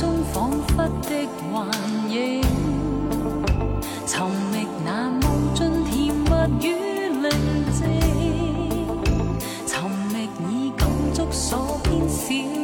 中恍惚的幻影，寻觅那无尽甜蜜与宁静，寻觅已感触所偏少。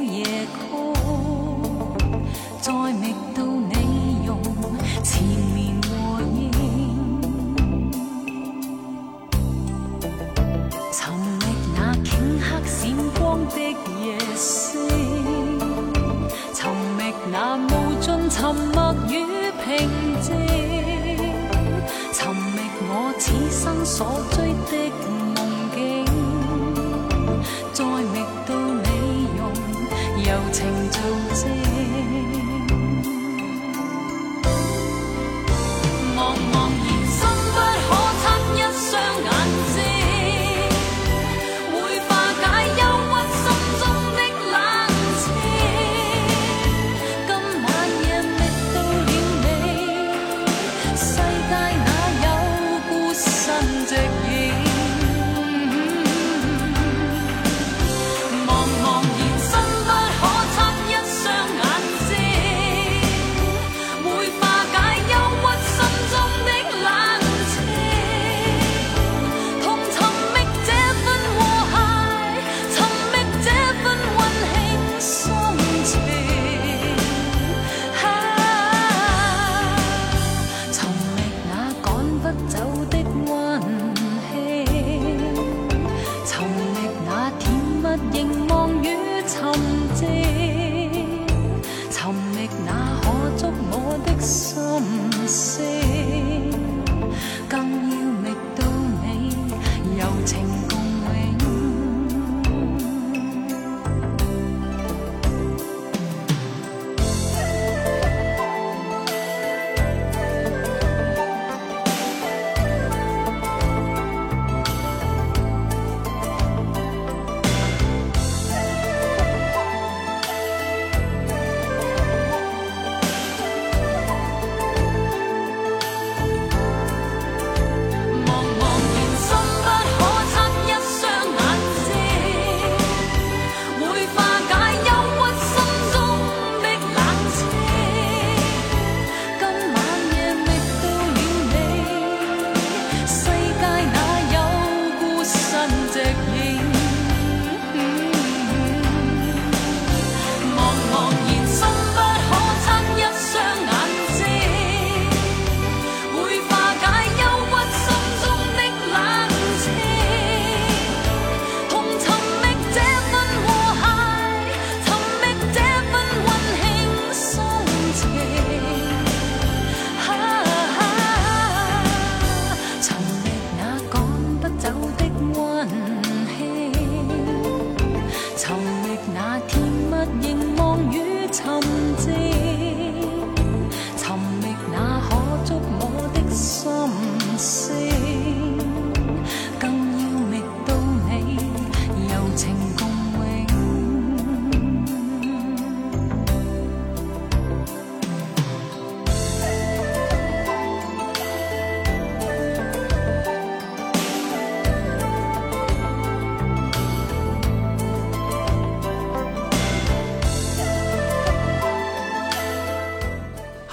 所追的。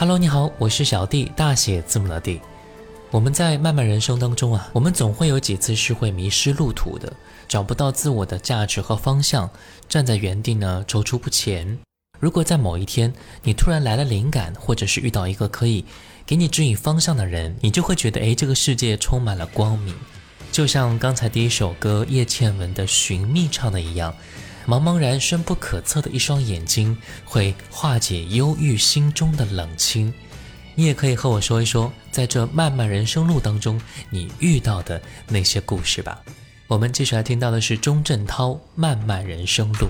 Hello，你好，我是小弟，大写字母的弟。我们在漫漫人生当中啊，我们总会有几次是会迷失路途的，找不到自我的价值和方向，站在原地呢踌躇不前。如果在某一天你突然来了灵感，或者是遇到一个可以给你指引方向的人，你就会觉得哎，这个世界充满了光明。就像刚才第一首歌叶倩文的《寻觅》唱的一样。茫茫然、深不可测的一双眼睛，会化解忧郁心中的冷清。你也可以和我说一说，在这漫漫人生路当中，你遇到的那些故事吧。我们继续来听到的是钟镇涛《漫漫人生路》。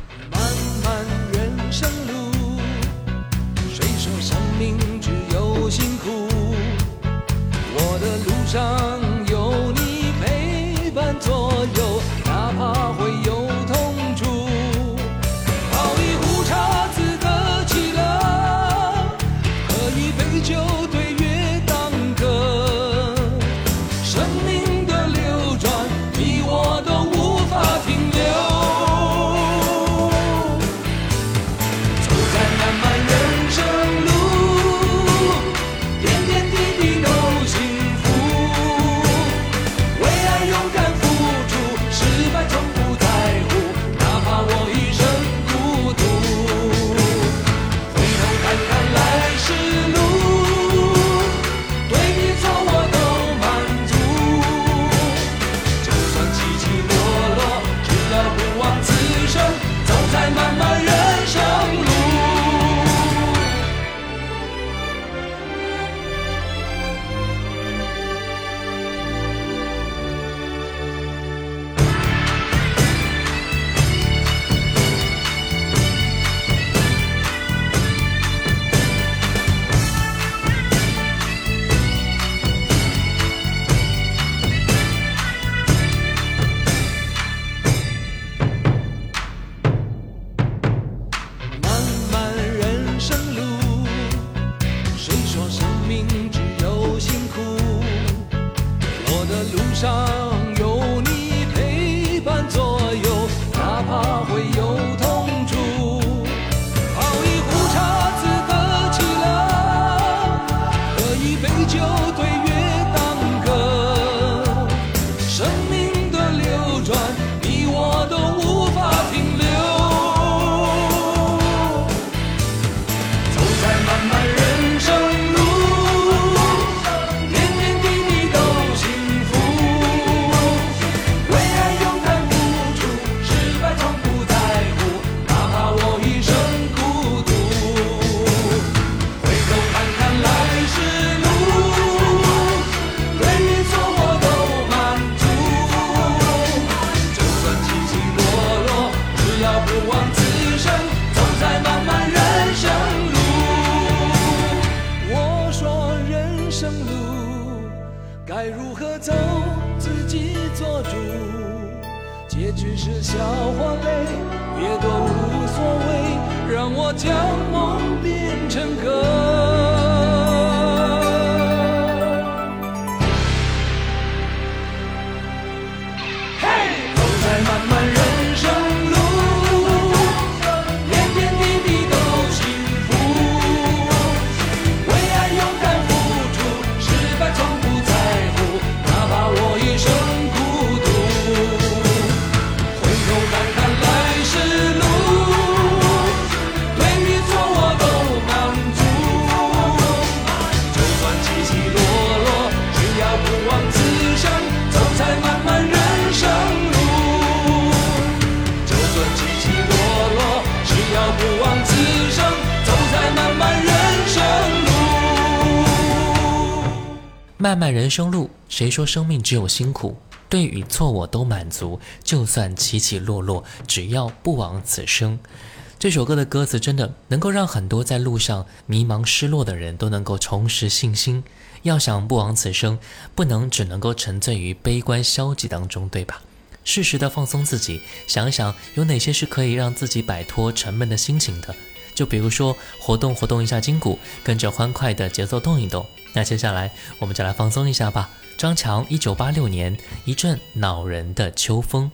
不此此生，生生，生走走在在漫漫漫漫人人路。路。起起落落，只要漫漫人生路，谁说生命只有辛苦？对与错我都满足，就算起起落落，只要不枉此生。这首歌的歌词真的能够让很多在路上迷茫失落的人都能够重拾信心。要想不枉此生，不能只能够沉醉于悲观消极当中，对吧？适时的放松自己，想想有哪些是可以让自己摆脱沉闷的心情的。就比如说活动活动一下筋骨，跟着欢快的节奏动一动。那接下来我们就来放松一下吧。张强，一九八六年，一阵恼人的秋风。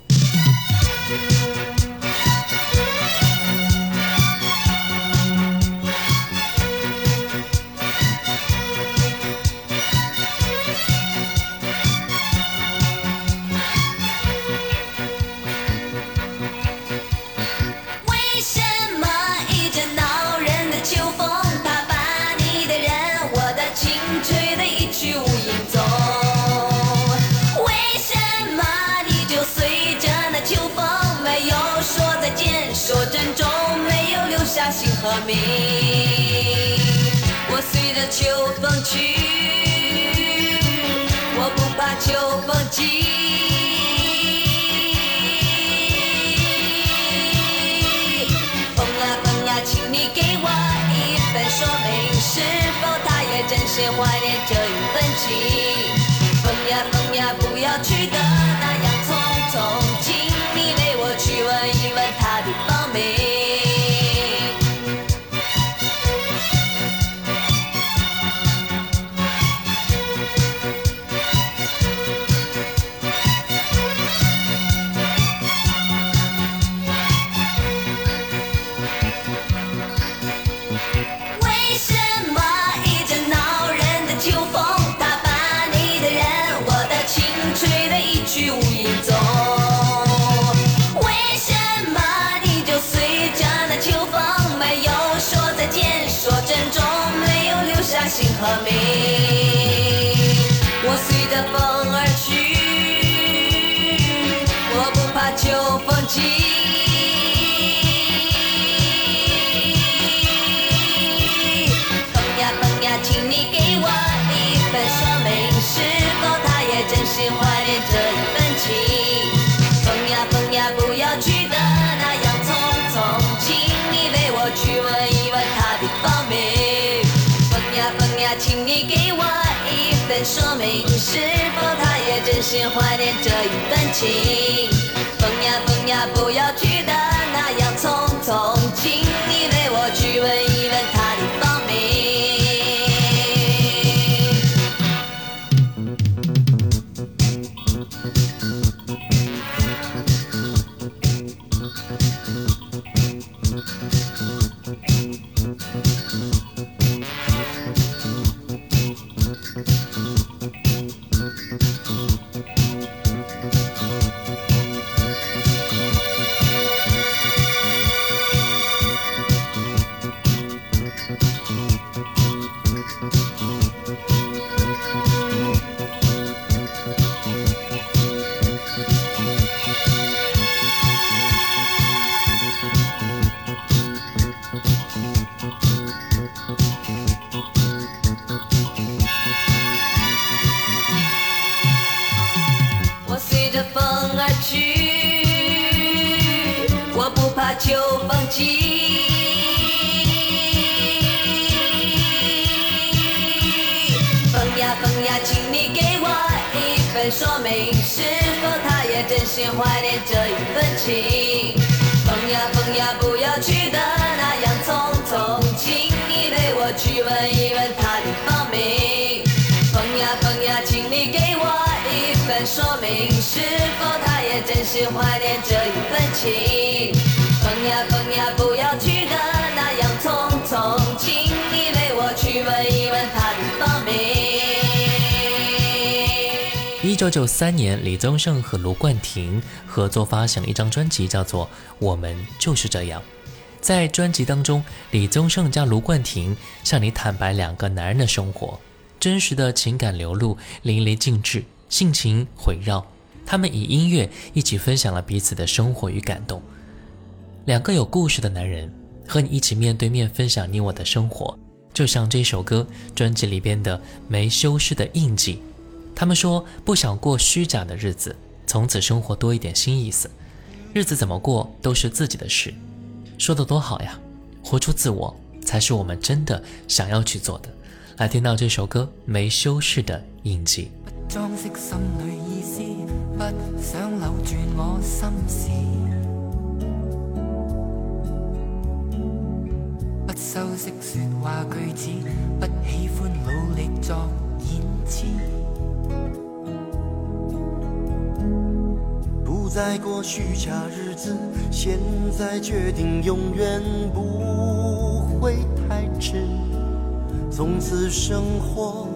别怀念这一份情。说明是否他也真心怀念这一段情？风呀风呀，不要去的那样匆匆，请你为我去问一问他的芳名。一九九三年，李宗盛和卢冠廷合作发行了一张专辑，叫做《我们就是这样》。在专辑当中，李宗盛加卢冠廷向你坦白两个男人的生活，真实的情感流露淋漓尽致。性情毁绕，他们以音乐一起分享了彼此的生活与感动。两个有故事的男人和你一起面对面分享你我的生活，就像这首歌专辑里边的《没修饰的印记》。他们说不想过虚假的日子，从此生活多一点新意思。日子怎么过都是自己的事，说的多好呀！活出自我才是我们真的想要去做的。来，听到这首歌《没修饰的印记》。装饰心里意思，不想留住我心思。不修饰说话句子，不喜欢努力作演辞。不再过虚假日子，现在决定永远不会太迟。从此生活。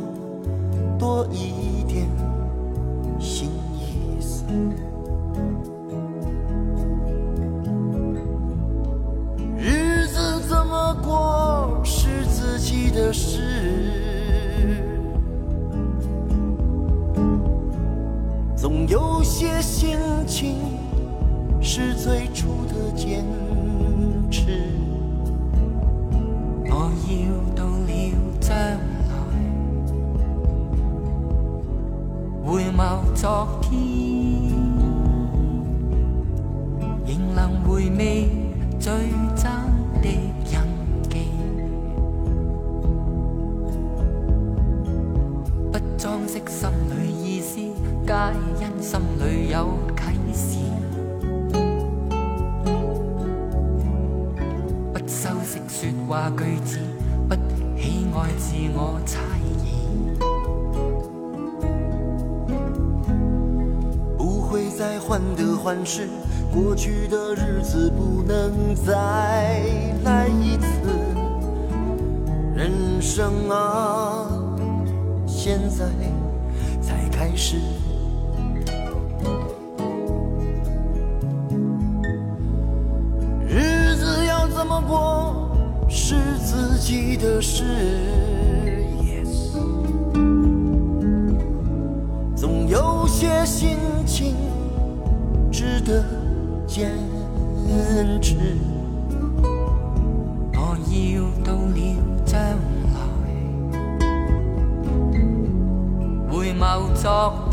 相识心里意思，皆因心里有启示。不修饰说话句子，不喜爱自我猜疑。不会再患得患失，过去的日子不能再来一次。人生啊。现在才开始，日子要怎么过是自己的事。Yes，总有些心情值得坚持。talk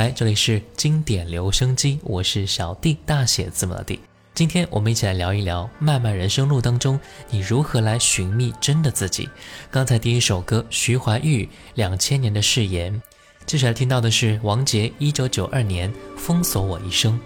来，这里是经典留声机，我是小 D，大写字母 D。今天我们一起来聊一聊漫漫人生路当中，你如何来寻觅真的自己。刚才第一首歌，徐怀钰两千年的誓言。接下来听到的是王杰一九九二年封锁我一生。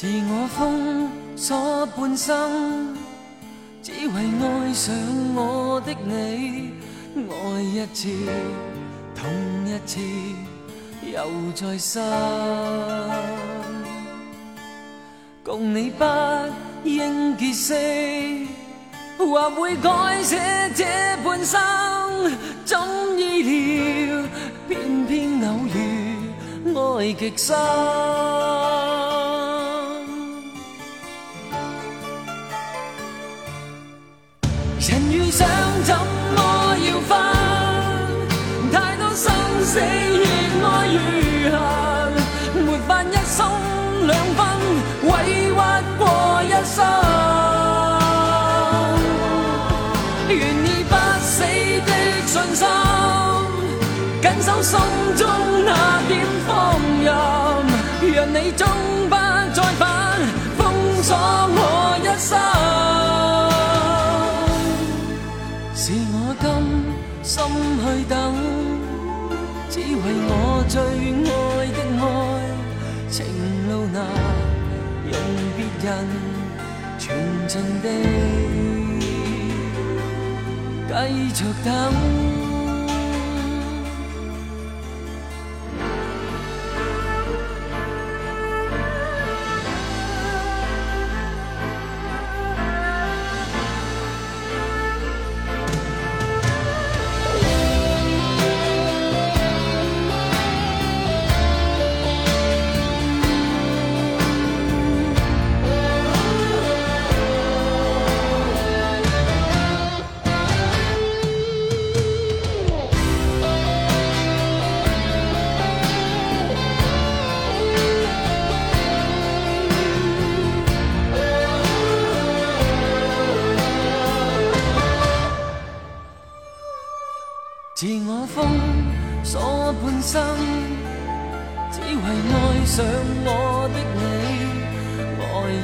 自我封锁半生，只为爱上我的你，爱一次痛一次，又再深。共你不应结识，或会改写这半生。总意料，偏偏偶遇，爱极深。死热爱余恨，没法一心两分，委屈过一生。愿意不死的信心，紧守心中那点放任，让你终不再返，封锁我一生。是我甘心去等。只为我最爱的爱，情路难，用别人全情地继续等。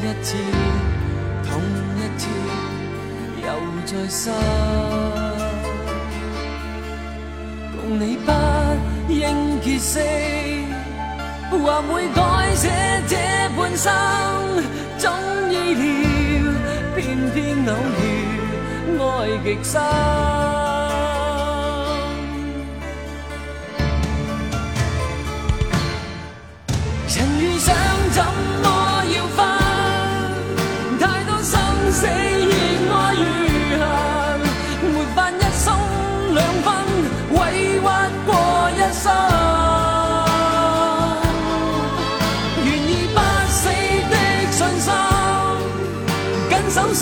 一次痛一次，又再深。共你不应结识，或会改写这半生。总意恋，偏偏偶遇，爱极深。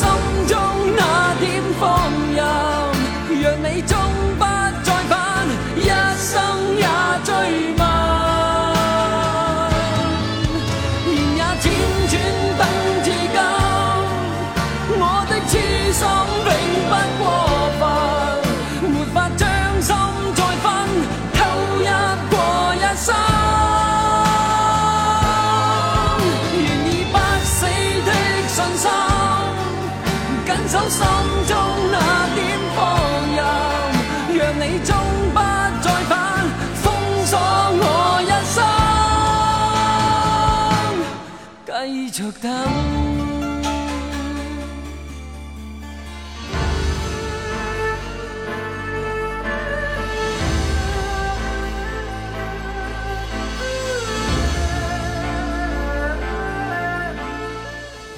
心中那点放任，让你终不。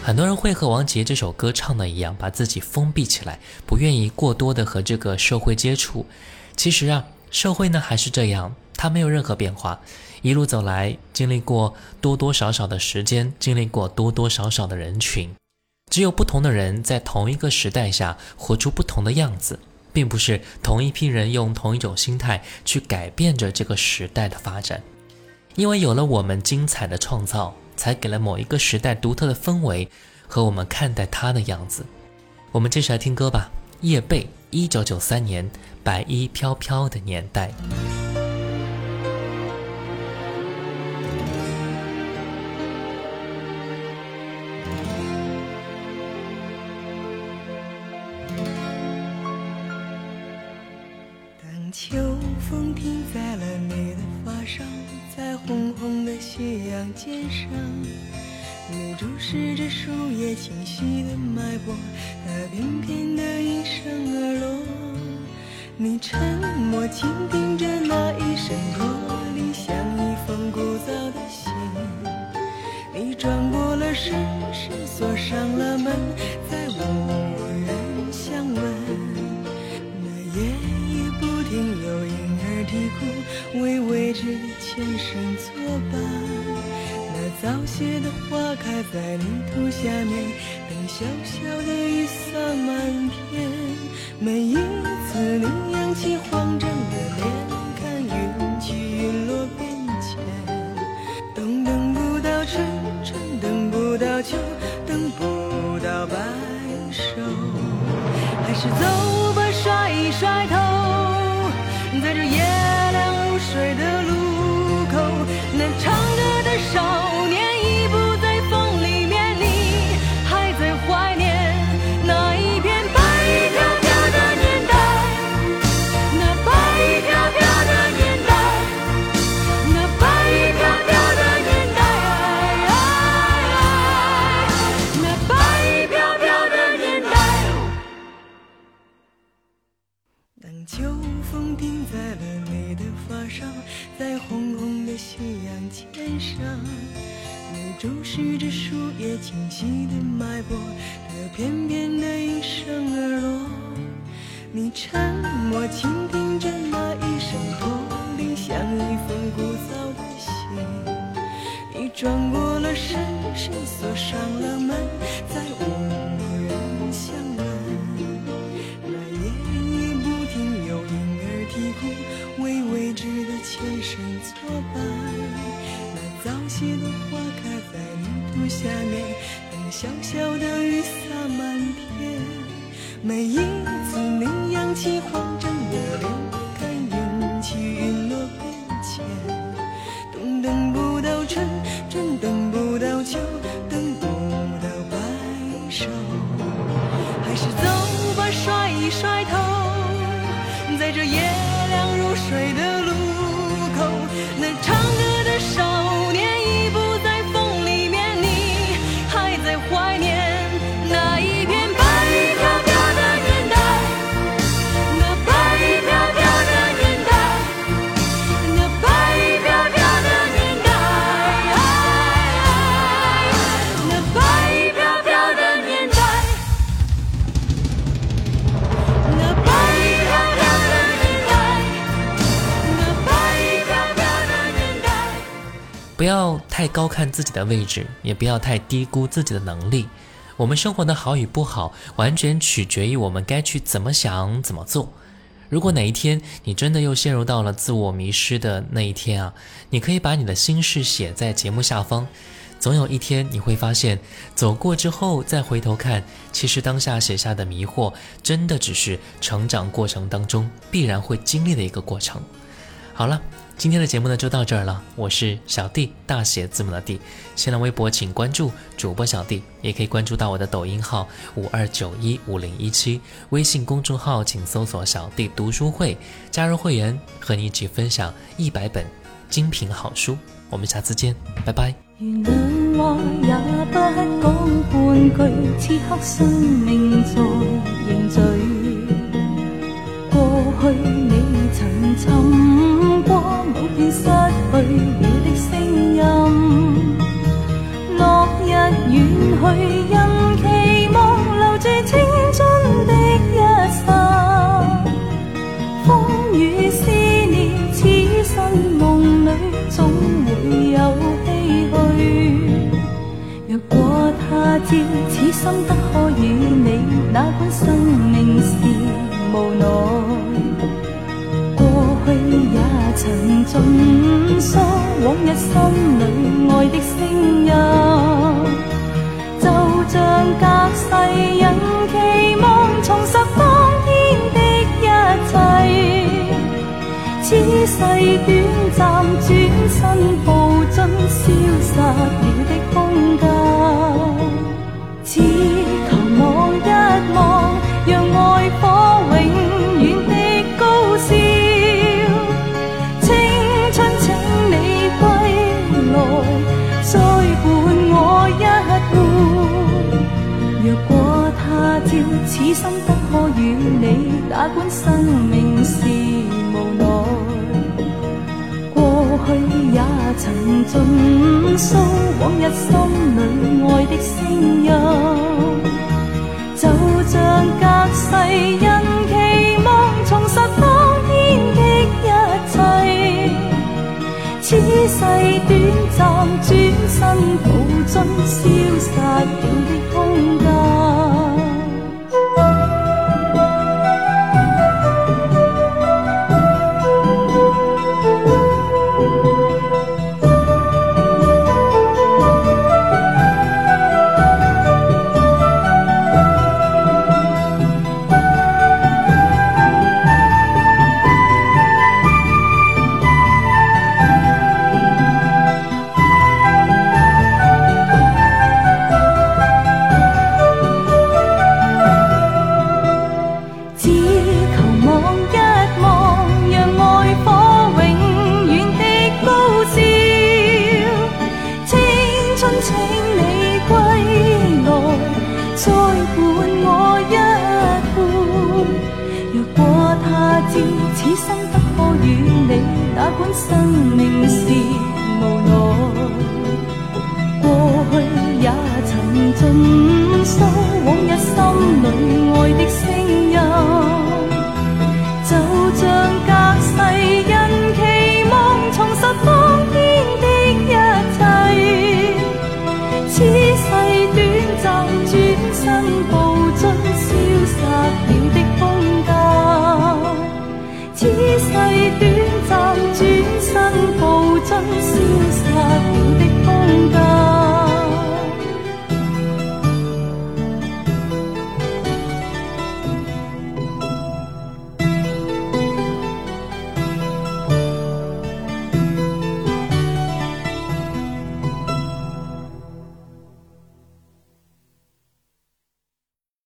很多人会和王杰这首歌唱的一样，把自己封闭起来，不愿意过多的和这个社会接触。其实啊，社会呢还是这样，它没有任何变化。一路走来，经历过多多少少的时间，经历过多多少少的人群。只有不同的人在同一个时代下活出不同的样子，并不是同一批人用同一种心态去改变着这个时代的发展。因为有了我们精彩的创造，才给了某一个时代独特的氛围和我们看待它的样子。我们接下来听歌吧。叶蓓，一九九三年，白衣飘飘的年代。肩上，你注视着树叶清晰的脉搏，它翩翩地应声而落。你沉默，倾听着那一声落泪，像一封古早的信。你转过了身，是锁上了门，再无人相问。那夜已不停有婴儿啼哭，为未知前生作伴。早谢的花开在泥土下面，等小小的雨洒满天。每一次你扬起慌张的脸，看云起云落变迁，都等不到春，春，等不到秋，等不到白首。还是走吧，甩一甩头。清晰的脉搏，它又偏偏地一声而落。你沉默倾听着那一声驼铃，像一封古早的信。你转过了身，谁锁上了门？在。下面，等小小的雨洒满天，每一次你扬起。花。不要太高看自己的位置，也不要太低估自己的能力。我们生活的好与不好，完全取决于我们该去怎么想、怎么做。如果哪一天你真的又陷入到了自我迷失的那一天啊，你可以把你的心事写在节目下方。总有一天你会发现，走过之后再回头看，其实当下写下的迷惑，真的只是成长过程当中必然会经历的一个过程。好了。今天的节目呢就到这儿了，我是小弟，大写字母的弟。新浪微博请关注主播小弟，也可以关注到我的抖音号五二九一五零一七，微信公众号请搜索“小弟读书会”，加入会员和你一起分享一百本精品好书。我们下次见，拜拜。寻过某片失去了的声音，落日远去，因期望留住青春的一刹。风雨思念，此生梦里总会有唏嘘。若果他朝此生得可与你，哪管生命是无奈。曾尽诉往日心里爱的声音，就像隔世人期望重拾当天的一切。此世短暂，转身步进消失了的空间。此心不可与你打官，生命是无奈。过去也曾尽诉往日心里爱的声音，就像隔世人期望重拾当天的一切。此世短暂，转身抱紧消失了的。你哪管生命是无奈，过去也曾尽诉往日心里爱的声音，就像隔世。